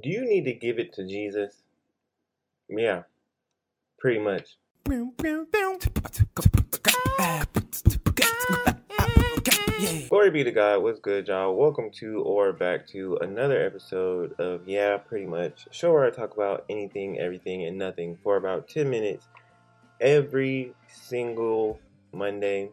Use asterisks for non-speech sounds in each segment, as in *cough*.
Do you need to give it to Jesus? Yeah, pretty much. Glory be to God. What's good, y'all? Welcome to or back to another episode of Yeah, Pretty Much. Show where I talk about anything, everything, and nothing for about 10 minutes every single Monday.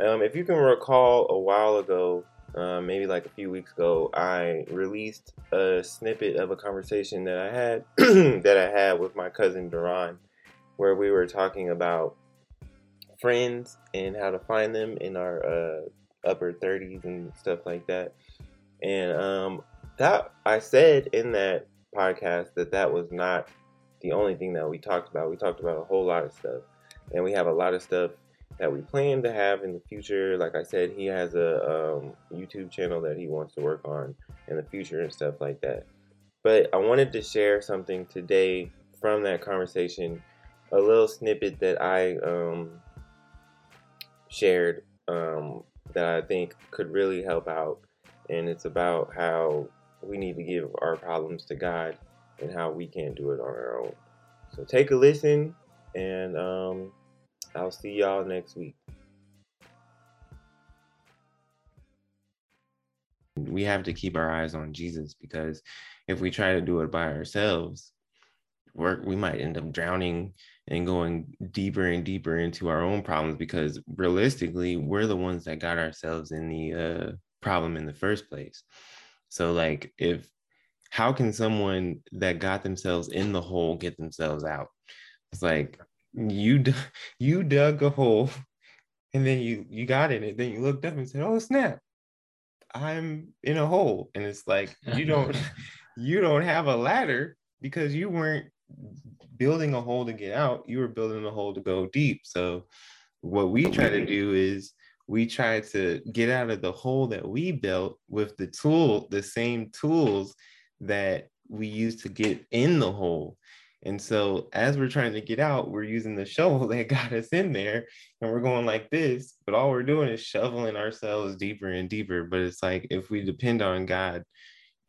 Um, if you can recall a while ago, um, maybe like a few weeks ago, I released a snippet of a conversation that I had *clears throat* that I had with my cousin Duran, where we were talking about friends and how to find them in our uh, upper 30s and stuff like that. And um, that I said in that podcast that that was not the only thing that we talked about. We talked about a whole lot of stuff, and we have a lot of stuff that we plan to have in the future. Like I said, he has a um, YouTube channel that he wants to work on in the future and stuff like that. But I wanted to share something today from that conversation, a little snippet that I um, shared um, that I think could really help out. And it's about how we need to give our problems to God and how we can't do it on our own. So take a listen and um, I'll see y'all next week. We have to keep our eyes on Jesus because if we try to do it by ourselves, we're, we might end up drowning and going deeper and deeper into our own problems because realistically, we're the ones that got ourselves in the uh, problem in the first place. So, like, if how can someone that got themselves in the hole get themselves out? It's like you you dug a hole and then you you got in it. Then you looked up and said oh snap. I'm in a hole. And it's like you don't *laughs* you don't have a ladder because you weren't building a hole to get out. You were building a hole to go deep. So what we try to do is we try to get out of the hole that we built with the tool the same tools that we used to get in the hole and so as we're trying to get out, we're using the shovel *laughs* that got us in there and we're going like this, but all we're doing is shoveling ourselves deeper and deeper. But it's like if we depend on God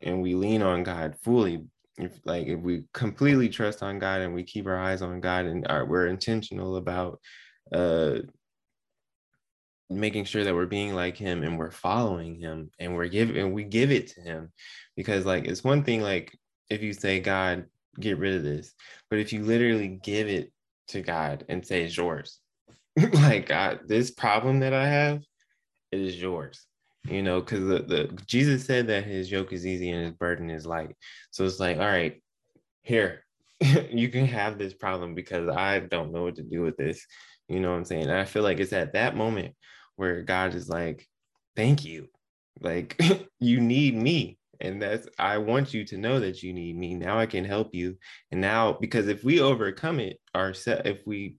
and we lean on God fully, if like if we completely trust on God and we keep our eyes on God and are, we're intentional about uh making sure that we're being like him and we're following him and we're giving and we give it to him because like it's one thing like if you say god get rid of this. But if you literally give it to God and say it's yours, *laughs* like God, this problem that I have, it is yours. You know, because the, the Jesus said that his yoke is easy and his burden is light. So it's like, all right, here, *laughs* you can have this problem because I don't know what to do with this. You know what I'm saying? And I feel like it's at that moment where God is like, thank you. Like *laughs* you need me and that's i want you to know that you need me. Now i can help you. And now because if we overcome it ourselves if we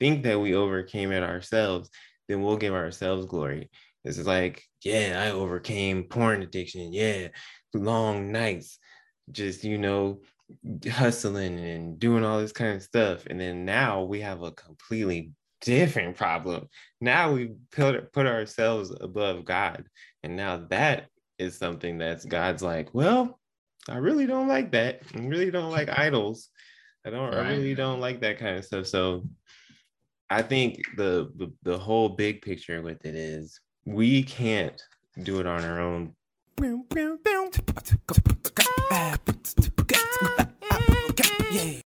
think that we overcame it ourselves then we'll give ourselves glory. This is like yeah i overcame porn addiction. Yeah long nights just you know hustling and doing all this kind of stuff. And then now we have a completely different problem. Now we put put ourselves above god. And now that is something that's God's like, well, I really don't like that. I really don't like idols. I don't. Right. I really don't like that kind of stuff. So, I think the, the the whole big picture with it is we can't do it on our own.